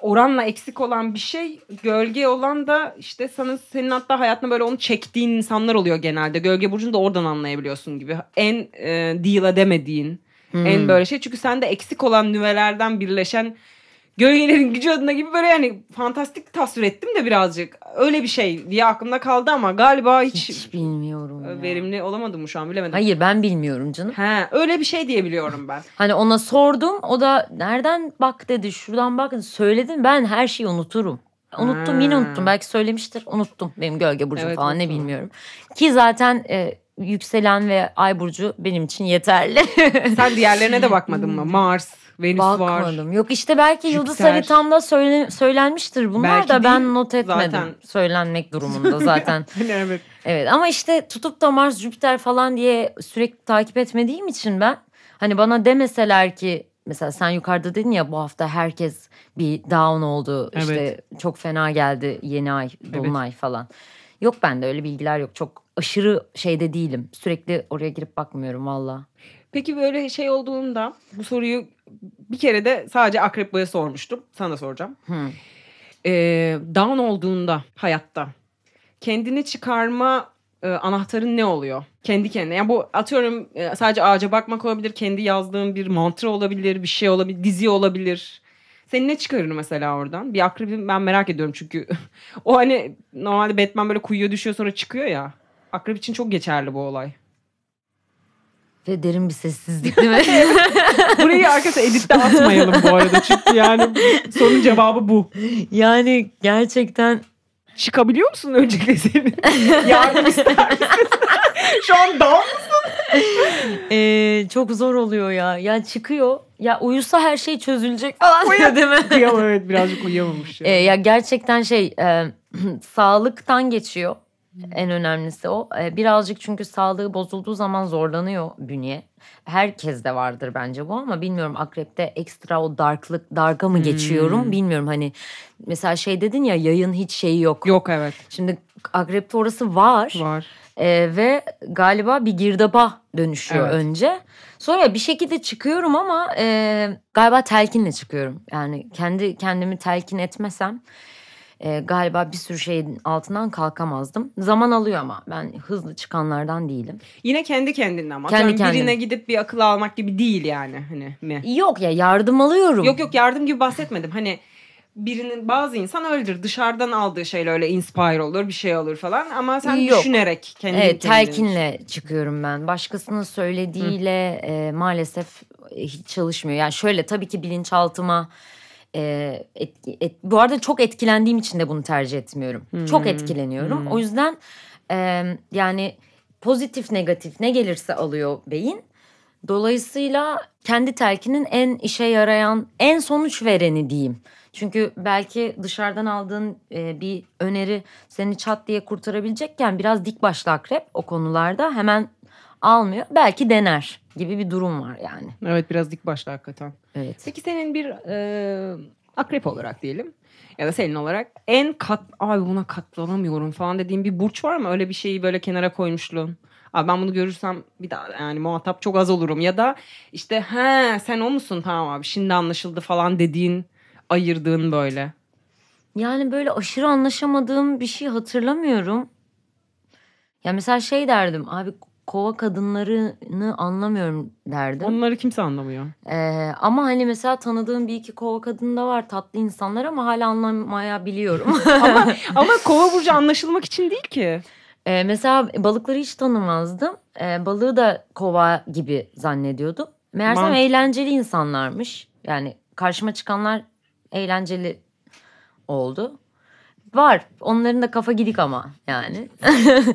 oranla eksik olan bir şey, gölge olan da işte sana senin hatta hayatında böyle onu çektiğin insanlar oluyor genelde. Gölge burcunu da oradan anlayabiliyorsun gibi. En e, deal edemediğin, Hmm. en böyle şey. Çünkü sende eksik olan nüvelerden birleşen gölgelerin gücü adına gibi böyle yani fantastik tasvir ettim de birazcık. Öyle bir şey diye aklımda kaldı ama galiba hiç, Hiç bilmiyorum ya. verimli olamadım mı şu an bilemedim. Hayır ben bilmiyorum canım. He, öyle bir şey diye biliyorum ben. (laughs) Hani ona sordum o da nereden bak dedi şuradan bak söyledim ben her şeyi unuturum. Unuttum Ha. yine unuttum belki söylemiştir unuttum benim gölge burcum Evet, falan ne unuttum. bilmiyorum. Ki zaten e, yükselen ve ay burcu benim için yeterli. Sen diğerlerine de bakmadın mı? (laughs) Mars, Venüs var. Bakmadım. Yok işte belki yıldız Jüpiter. haritamda söyle, söylenmiştir bunlar Belki da ben not etmedim. zaten. Söylenmek durumunda zaten. (laughs) Evet. evet ama işte tutup da Mars Jüpiter falan diye sürekli takip etmediğim için ben hani bana demeseler ki mesela sen yukarıda dedin ya bu hafta herkes bir down oldu. Evet. işte çok fena geldi yeni ay, dolunay falan. Yok bende öyle bilgiler yok. Çok aşırı şeyde değilim. Sürekli oraya girip bakmıyorum valla. Peki böyle şey olduğunda bu soruyu bir kere de sadece Akrep Boy'a sormuştum. Sana da soracağım. Hı. Ee, down olduğunda hayatta kendini çıkarma e, anahtarın ne oluyor? Kendi kendine. Yani bu atıyorum e, sadece ağaca bakmak olabilir. Kendi yazdığın bir mantra olabilir. Bir şey olabilir. Dizi olabilir. Seni ne çıkarır mesela oradan? Bir akrebi ben merak ediyorum çünkü (laughs) o hani normalde Batman böyle kuyuya düşüyor sonra çıkıyor ya. Akrep için çok geçerli bu olay. Ve derin bir sessizlik değil mi? (laughs) Burayı arkadaşlar editte atmayalım bu arada. Çünkü yani sorunun cevabı bu. yani gerçekten Çıkabiliyor musun öncelikle senin? (laughs) Yardım ister misin? (laughs) Şu an down Ee, çok zor oluyor ya. Ya çıkıyor. Ya uyusa her şey çözülecek falan Uyan- değil mi? Uyuyamam evet birazcık uyuyamamış. Ee, Ya. ya gerçekten şey e, (clears throat) sağlıktan geçiyor. En önemlisi o. Ee, birazcık çünkü sağlığı bozulduğu zaman zorlanıyor bünye. Herkes de vardır bence bu ama bilmiyorum akrepte ekstra o darklık, darga mı geçiyorum Hmm. bilmiyorum. Hani mesela şey dedin ya yayın hiç şeyi yok. Yok evet Şimdi akrepte orası var. var. Ee, ve galiba bir girdaba dönüşüyor Evet. önce. Sonra bir şekilde çıkıyorum ama e, galiba telkinle çıkıyorum. Yani kendi kendimi telkin etmesem e, galiba bir sürü şeyin altından kalkamazdım. Zaman alıyor ama ben hızlı çıkanlardan değilim. Yine kendi kendine ama. Kendi Atıyorum kendine. Birine gidip bir akıl almak gibi değil yani. Hani mi? Yok ya yardım alıyorum. Yok yok yardım gibi bahsetmedim. Hani birinin bazı insan öyledir. Dışarıdan aldığı şeyle öyle inspire olur bir şey olur falan. Ama sen Yok. düşünerek kendi Evet kendine- telkinle çıkıyorum ben. Başkasının söylediğiyle e, maalesef e, hiç çalışmıyor. Yani şöyle tabii ki bilinçaltıma e, etki, et, bu arada çok etkilendiğim için de bunu tercih etmiyorum. Çok etkileniyorum. O yüzden e, yani pozitif negatif ne gelirse alıyor beyin. Dolayısıyla kendi telkinin en işe yarayan, en sonuç vereni diyeyim. Çünkü belki dışarıdan aldığın e, bir öneri seni çat diye kurtarabilecekken biraz dik başlı akrep o konularda hemen almıyor. Belki dener gibi bir durum var yani. Evet biraz dik başlı hakikaten. Evet. Peki senin bir e, akrep olarak diyelim ya da senin olarak en kat abi buna katlanamıyorum falan dediğin bir burç var mı? Öyle bir şeyi böyle kenara koymuşluğun. Abi ben bunu görürsem bir daha yani muhatap çok az olurum. Ya da işte he sen o musun tamam abi şimdi anlaşıldı falan dediğin ayırdığın böyle. Yani böyle aşırı anlaşamadığım bir şey hatırlamıyorum. Ya mesela şey derdim abi kova kadınlarını anlamıyorum derdim. Onları kimse anlamıyor. Ee, ama hani mesela tanıdığım bir iki kova kadın da var tatlı insanlar ama hala anlamayabiliyorum. (laughs) ama (laughs) ama kova burcu anlaşılmak için değil ki. Ee, mesela balıkları hiç tanımazdım. Ee, balığı da kova gibi zannediyordum. Meğersem Mant- eğlenceli insanlarmış. Yani karşıma çıkanlar eğlenceli oldu. Var. Onların da kafa gidik ama yani. (laughs)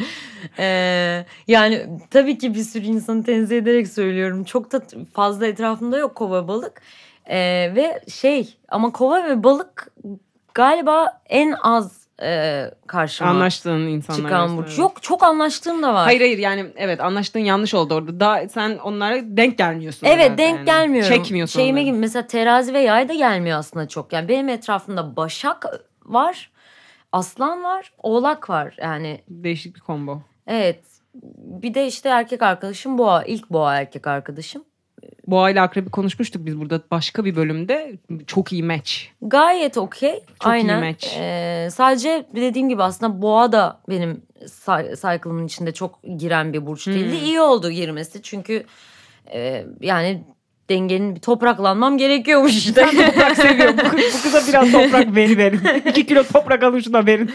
Ee, yani tabii ki bir sürü insanı tenzih ederek söylüyorum. Çok da fazla etrafımda yok kova balık. Ee, ve şey ama kova ve balık galiba en az e, karşıma Anlaştığın insanlar. çıkan burç. evet. Yok çok anlaştığım da var. Hayır hayır yani evet anlaştığın yanlış oldu orada. Daha sen onlara denk gelmiyorsun. Evet denk yani. gelmiyorum. Çekmiyorsun Şeyime onları. gibi mesela terazi ve yay da gelmiyor aslında çok. Yani benim etrafımda başak var, aslan var, oğlak var. Yani Değişik bir combo. evet. Bir de işte erkek arkadaşım boğa. ilk boğa erkek arkadaşım. Boğa ile akrebi konuşmuştuk biz burada başka bir bölümde. Çok iyi match. Gayet okey. Çok iyi Aynen. match. Ee, sadece dediğim gibi aslında boğa da benim cycle'ımın içinde çok giren bir burç değildi. Hmm. İyi oldu girmesi çünkü e, yani dengenin bir topraklanmam gerekiyormuş işte. Sen toprak seviyor. Bu, bu kıza biraz toprak (laughs) veri verin. İki kilo toprak alın şuna verin.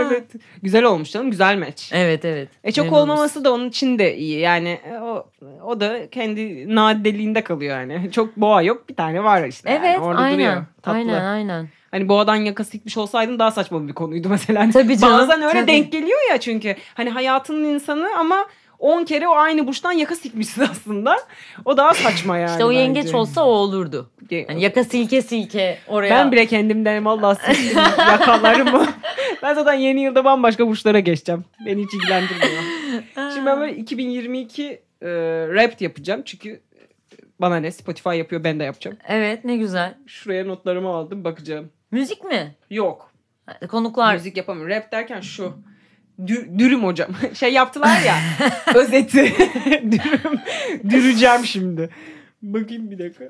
Evet. Güzel olmuş canım. Güzel match. Evet evet. E çok Memnunuz. olmaması da onun için de iyi. Yani e, o, o da kendi nadeliğinde kalıyor yani. (laughs) Çok boğa yok. Bir tane var işte. yani. Evet Orada aynen. duruyor. Tatlı. Aynen aynen. Hani boğadan yaka sikmiş olsaydın daha saçma bir konuydu mesela. Hani Tabii canım, Bazen öyle tabii. denk geliyor ya çünkü. Hani hayatının insanı ama 10 kere o aynı burçtan yaka sikmişsin (laughs) aslında. O daha saçma yani. İşte o yengeç bence. olsa o olurdu. Yani yaka silke silke oraya. Ben bile kendimden vallahi siktim (laughs) yakalarımı. ben zaten yeni yılda bambaşka burçlara geçeceğim. Beni hiç ilgilendirmiyor. (laughs) Şimdi ben böyle 2022 e, rap yapacağım. Çünkü e, bana ne Spotify yapıyor ben de yapacağım. Evet ne güzel. Şuraya notlarımı aldım bakacağım. Müzik mi? Yok. Konuklar. Müzik yapamıyorum. Rap derken şu. Dü- dürüm hocam. (laughs) Şey yaptılar ya. (laughs) özeti. (laughs) dürüm. Düreceğim şimdi. Bakayım bir dakika.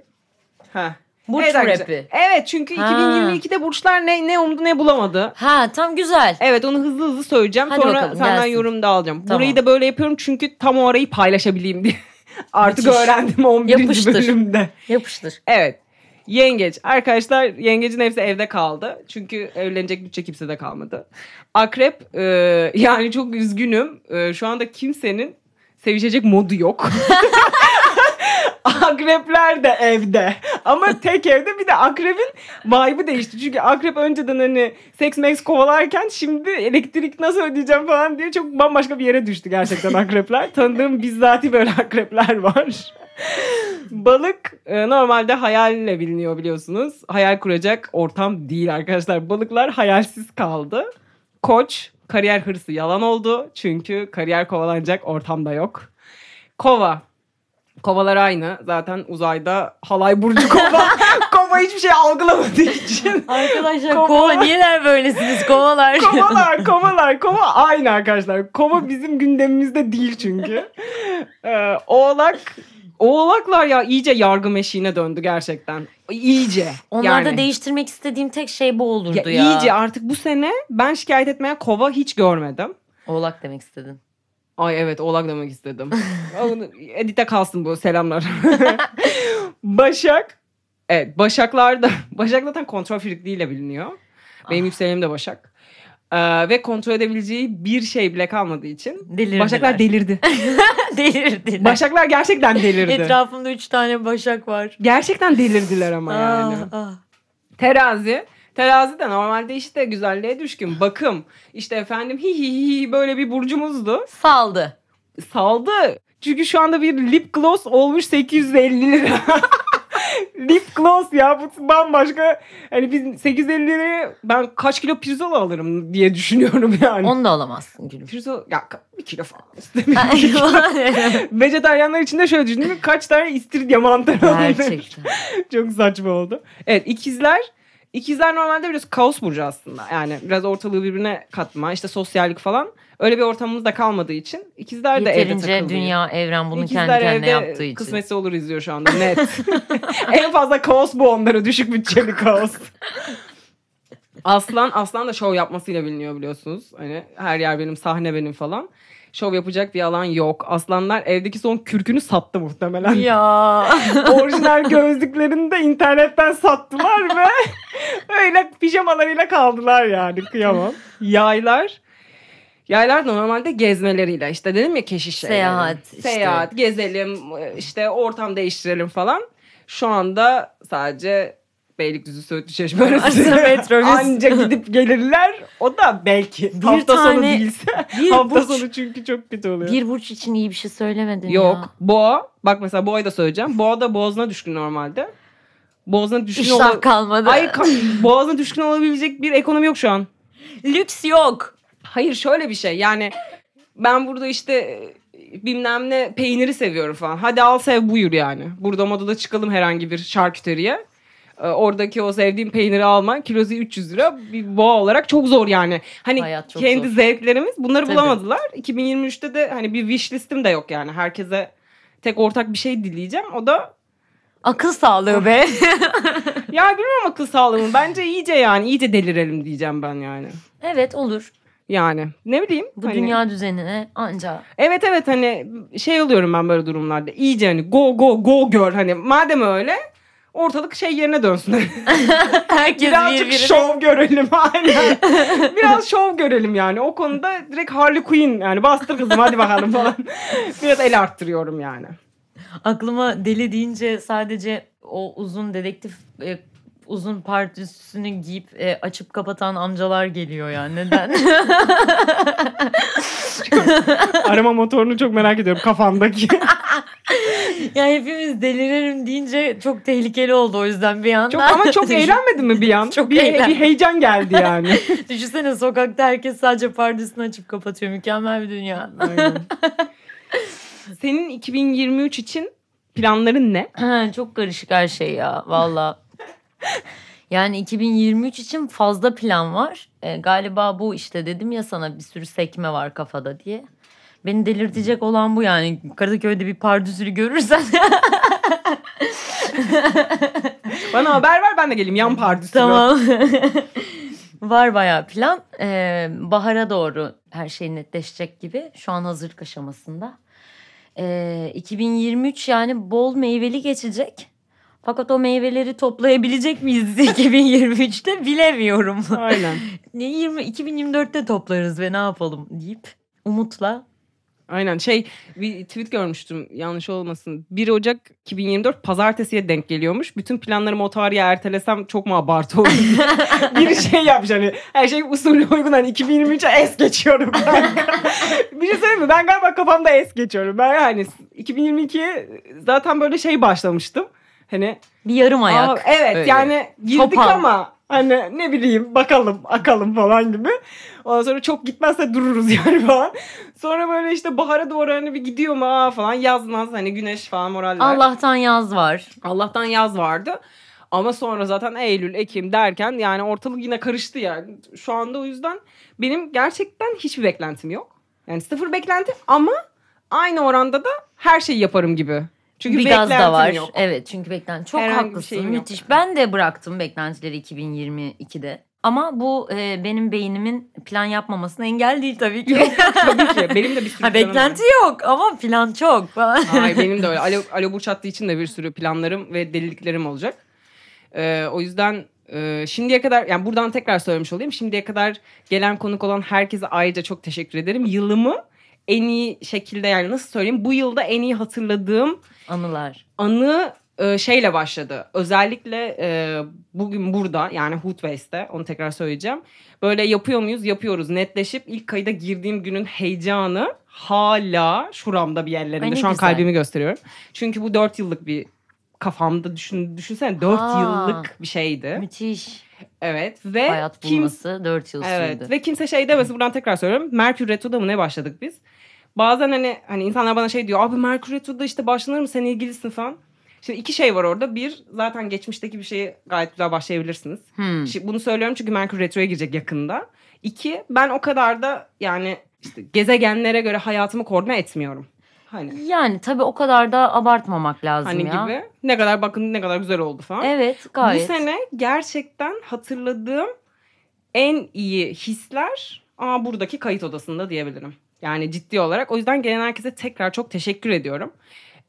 Ha. Burç evet, arkadaşlar. rapi. Evet çünkü Ha. 2022'de burçlar ne ne umdu ne bulamadı. Ha tam güzel. Evet onu hızlı hızlı söyleyeceğim. Hadi Sonra bakalım, senden gelsin. yorum da alacağım. Tamam. Burayı da böyle yapıyorum çünkü tam o arayı paylaşabileyim diye. Artık Müthiş. öğrendim 11. Yapıştır. bölümde. Yapıştır. Evet. Yengeç. Arkadaşlar yengecin hepsi evde kaldı. Çünkü evlenecek bütçe kimsede kalmadı. Akrep e, yani çok üzgünüm. E, şu anda kimsenin sevişecek modu yok. (laughs) Akrepler de evde. Ama tek evde bir de akrebin vibe'ı değişti. Çünkü akrep önceden hani seks max kovalarken şimdi elektrik nasıl ödeyeceğim falan diye çok bambaşka bir yere düştü gerçekten akrepler. Tanıdığım bizzati böyle akrepler var. Balık e, normalde hayalle biliniyor biliyorsunuz. Hayal kuracak ortam değil arkadaşlar. Balıklar hayalsiz kaldı. Koç Kariyer hırsı yalan oldu. Çünkü kariyer kovalanacak ortamda yok. Kova. Kovalar aynı. Zaten uzayda halay burcu kova. (laughs) kova hiçbir şey algılamadığı için. Arkadaşlar Kova. kova niyeler böylesiniz kovalar? Kovalar, (laughs) kovalar, kova aynı arkadaşlar. Kova bizim gündemimizde değil çünkü. (laughs) Ee, oğlak, oğlaklar ya iyice yargı meşiğine döndü gerçekten. İyice. Onlarda yani. değiştirmek istediğim tek şey bu olurdu ya, ya. İyice artık bu sene ben şikayet etmeyen kova hiç görmedim. Oğlak demek istedin. Ay evet oğlak demek istedim. (laughs) Edite kalsın bu selamlar. (laughs) Başak. Evet Başaklar da Başak zaten kontrol frikliğiyle biliniyor. Benim Ah. yükselenim de Başak. Ee, ve kontrol edebileceği bir şey bile kalmadığı için Delirdiler. Başaklar delirdi. (laughs) Delirdiler. Başaklar gerçekten delirdi. Etrafımda üç tane başak var. Gerçekten delirdiler ama yani. Ah, ah. Terazi. Terazi de normalde işte güzelliğe düşkün. Bakım. İşte efendim hi hi hi böyle bir burcumuzdu. Saldı. Saldı. Çünkü şu anda bir lip gloss olmuş 850 lira. (laughs) (laughs) lip gloss ya bu bambaşka. Hani biz 850 liraya ben kaç kilo pirzola alırım diye düşünüyorum yani. Onu da alamazsın gülüm. Pirzola ya bir kilo falan (laughs) istemiyorum. Vejetaryenler için de şöyle düşündüm. Kaç tane istiridye mantarı alırım. Gerçekten. (laughs) Çok saçma oldu. Evet ikizler. İkizler normalde biraz kaos burcu aslında. Yani biraz ortalığı birbirine katma, işte sosyallik falan. Öyle bir ortamımız da kalmadığı için ikizler de evde Yeterince takılıyor. dünya, evren bunu İkizler kendi kendine evde yaptığı için. kısmetse olur izliyor şu anda net. (laughs) en fazla kaos bu onlara düşük bütçeli kaos. Aslan Aslan da şov yapmasıyla biliniyor biliyorsunuz. Hani her yer benim, sahne benim falan. Şov yapacak bir alan yok. Aslanlar evdeki son kürkünü sattı muhtemelen. Ya. (laughs) Orijinal gözlüklerini de internetten sattılar ve (laughs) öyle pijamalarıyla kaldılar yani kıyamam. Yaylar. Yaylar normalde gezmeleriyle işte dedim ya keşiş. Seyahat işte. Seyahat, gezelim, işte ortam değiştirelim falan. Şu anda sadece Beylikdüzü Söğütlü Çeşme arası. Metrobüs. (laughs) Anca gidip gelirler. O da belki Bir hafta sonu tane- değilse. bir (laughs) hafta burç- sonu çünkü çok kötü oluyor. Bir burç için iyi bir şey söylemedin Yok. ya. Boğa. Bak mesela boğayı da söyleyeceğim. Boğa da boğazına düşkün normalde. Boğazına düşkün İştah ola- kalmadı. Ay boğazına düşkün olabilecek bir ekonomi yok şu an. Lüks yok. Hayır şöyle bir şey yani ben burada işte bilmem ne peyniri seviyorum falan. Hadi al sev buyur yani. Burada modada çıkalım herhangi bir şarküteriye. Ee, Oradaki o sevdiğim peyniri alman kilosu 300 lira bir boğa olarak çok zor yani. Hani Hayat çok kendi zor. zevklerimiz bunları Tabii. bulamadılar. 2023'te de hani bir wish listim de yok yani. Herkese tek ortak bir şey dileyeceğim. O da Akıl sağlığı be. (laughs) ya bilmiyorum akıl sağlığımı. Bence iyice yani iyice delirelim diyeceğim ben yani. evet olur. Yani ne bileyim. Bu hani- dünya düzenine anca. Evet evet hani şey oluyorum ben böyle durumlarda. İyice hani go go go gör hani madem öyle ortalık şey yerine dönsün. (laughs) (laughs) Herkes Birazcık birbirine. şov görelim aynen. (laughs) Biraz şov görelim yani. O konuda direkt Harley Quinn yani bastır kızım hadi bakalım falan. Biraz el arttırıyorum yani. Aklıma deli deyince sadece o uzun dedektif e, uzun partüsünü giyip e, açıp kapatan amcalar geliyor ya. Neden? Arama motorunu çok merak ediyorum kafamdaki. Ya hepimiz delirelim deyince çok tehlikeli oldu o yüzden bir yandan. çok ama çok (laughs) eğlenmedin mi bir an? Çok bir, eğlendim. bir heyecan geldi yani. (laughs) Düşünsene sokakta herkes sadece pardesini açıp kapatıyor. Mükemmel bir dünya. Aynen. Senin 2023 için planların ne? Ha, çok karışık her şey ya valla. Yani 2023 için fazla plan var. Ee, galiba bu işte dedim ya sana bir sürü sekme var kafada diye. Beni delirtecek olan bu yani. Kadıköy'de bir pardüsülü görürsen (laughs) Bana haber ver ben de geleyim yan pardüsü. tamam. (laughs) var bayağı plan. Ee, bahara doğru her şey netleşecek gibi. Şu an hazırlık aşamasında. Ee, 2023 yani bol meyveli geçecek. Fakat o meyveleri toplayabilecek miyiz (laughs) 2023'te bilemiyorum. Aynen. Ne 20 2024'te toplarız ve ne yapalım deyip umutla. Aynen şey bir tweet görmüştüm yanlış olmasın. 1 Ocak 2024 pazartesiye denk geliyormuş. Bütün planlarımı o tarihe ertelesem çok mu abartı olur? (laughs) bir şey yapmış hani her şey usulü uygun hani 2023'e es geçiyorum (laughs) bir şey söyleyeyim mi? Ben galiba kafamda es geçiyorum. Ben yani 2022'ye zaten böyle şey başlamıştım. Hani Bir yarım ayak. Aa, evet Öyle. yani girdik Topal. ama Hani ne bileyim bakalım akalım falan gibi. Ondan sonra çok gitmezse dururuz (laughs) yani falan. Sonra böyle işte bahara doğru hani bir gidiyor mu aa falan yaz naz hani güneş falan moraller. Allah'tan yaz var. Allah'tan yaz vardı. Ama sonra zaten Eylül, Ekim derken yani ortalık yine karıştı yani. Şu anda o yüzden benim gerçekten hiçbir beklentim yok. Yani sıfır beklenti ama aynı oranda da her şeyi yaparım gibi. Çünkü bir gaz da var. yok. Evet çünkü beklenti. Çok Herhangi bir haklısın. yok. Müthiş. Ben de bıraktım beklentileri 2022'de. Ama bu e, benim beynimin plan yapmamasına engel değil tabii ki. Tabii ki. (laughs) Benim de bir sürü ha, planım var. beklenti yok ama plan çok. (laughs) Hayır benim de öyle. Alo, Alo Burç attığı için de bir sürü planlarım ve deliliklerim olacak. Ee, o yüzden e, şimdiye kadar yani buradan tekrar söylemiş olayım. Şimdiye kadar gelen konuk olan herkese ayrıca çok teşekkür ederim. Yılımı en iyi şekilde yani nasıl söyleyeyim bu yılda en iyi hatırladığım Anılar. anı e, şeyle başladı. Özellikle e, bugün burada yani Hoodways'te onu tekrar söyleyeceğim. Böyle yapıyor muyuz? Yapıyoruz. Netleşip ilk kayıda girdiğim günün heyecanı hala şuramda bir yerlerinde. Ay Şu an güzel. kalbimi gösteriyorum. Çünkü bu dört yıllık bir kafamda düşün, düşünsene dört Ha. yıllık bir şeydi. Müthiş. Evet ve Hayat kim bulması 4 yıl Evet sürdü. ve kimse şey demesin buradan tekrar söylüyorum. Merkür Retro'da mı ne başladık biz? Bazen hani hani insanlar bana şey diyor. Abi Merkür Retro'da işte başlanır mı sen ilgilisin falan. Şimdi iki şey var orada. Bir zaten geçmişteki bir şeyi gayet güzel başlayabilirsiniz. Hmm. Şimdi bunu söylüyorum çünkü Merkür Retro'ya girecek yakında. İki ben o kadar da yani işte gezegenlere göre hayatımı koordine etmiyorum. Hani Yani tabii o kadar da abartmamak lazım hani ya. gibi. Ne kadar bakın ne kadar güzel oldu falan. Evet gayet. Bu sene gerçekten hatırladığım en iyi hisler aa, buradaki kayıt odasında diyebilirim. Yani ciddi olarak. O yüzden gelen herkese tekrar çok teşekkür ediyorum.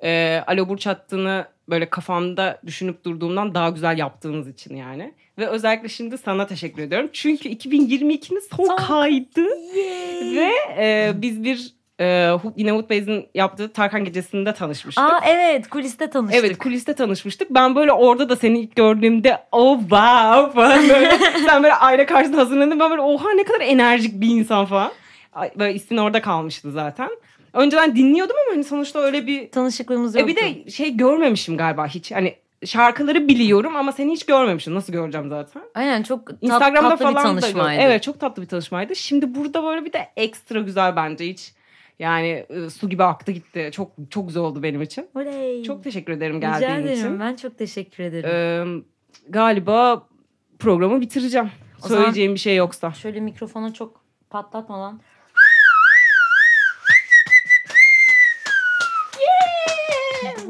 Ee, Alo Burç hattını böyle kafamda düşünüp durduğumdan daha güzel yaptığınız için yani. Ve özellikle şimdi sana teşekkür ediyorum. Çünkü 2022'nin son, Son- kaydı. Yay. Ve e, biz bir e, yine Woodbase'in yaptığı Tarkan Gecesi'nde tanışmıştık. Aa evet kuliste tanıştık. Evet kuliste tanışmıştık. Ben böyle orada da seni ilk gördüğümde oh wow falan böyle. (laughs) sen böyle ayna karşısında hazırlandın. Ben böyle oha ne kadar enerjik bir insan falan. Böyle ismin orada kalmıştı zaten. Önceden dinliyordum ama hani sonuçta öyle bir... Tanışıklığımız E yoktu. bir de şey görmemişim galiba hiç. Hani şarkıları biliyorum ama seni hiç görmemişim. Nasıl göreceğim zaten? Aynen çok tat, Instagram'da tatlı falan bir da tanışmaydı. Evet çok tatlı bir tanışmaydı. Şimdi burada böyle bir de ekstra güzel bence hiç. Yani e, su gibi aktı gitti. Çok çok güzel oldu benim için. Oley. Çok teşekkür ederim Rica geldiğin ederim. için. Ben çok teşekkür ederim. Ee, galiba programı bitireceğim. O Söyleyeceğim bir şey yoksa. Şöyle mikrofonu çok patlatmadan.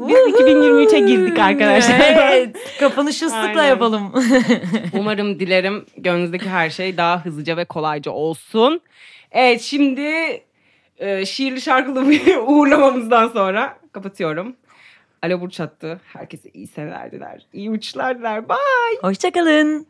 Biz 2023'e girdik arkadaşlar. Evet. (laughs) Kapanışı ıslıkla Aynen. yapalım. (laughs) Umarım dilerim gönlünüzdeki her şey daha hızlıca ve kolayca olsun. Evet şimdi e, şiirli şarkılı bir (laughs) uğurlamamızdan sonra kapatıyorum. Alo Burç attı. Herkese iyi seneler diler. İyi uçuşlar diler. Bye. Hoşçakalın.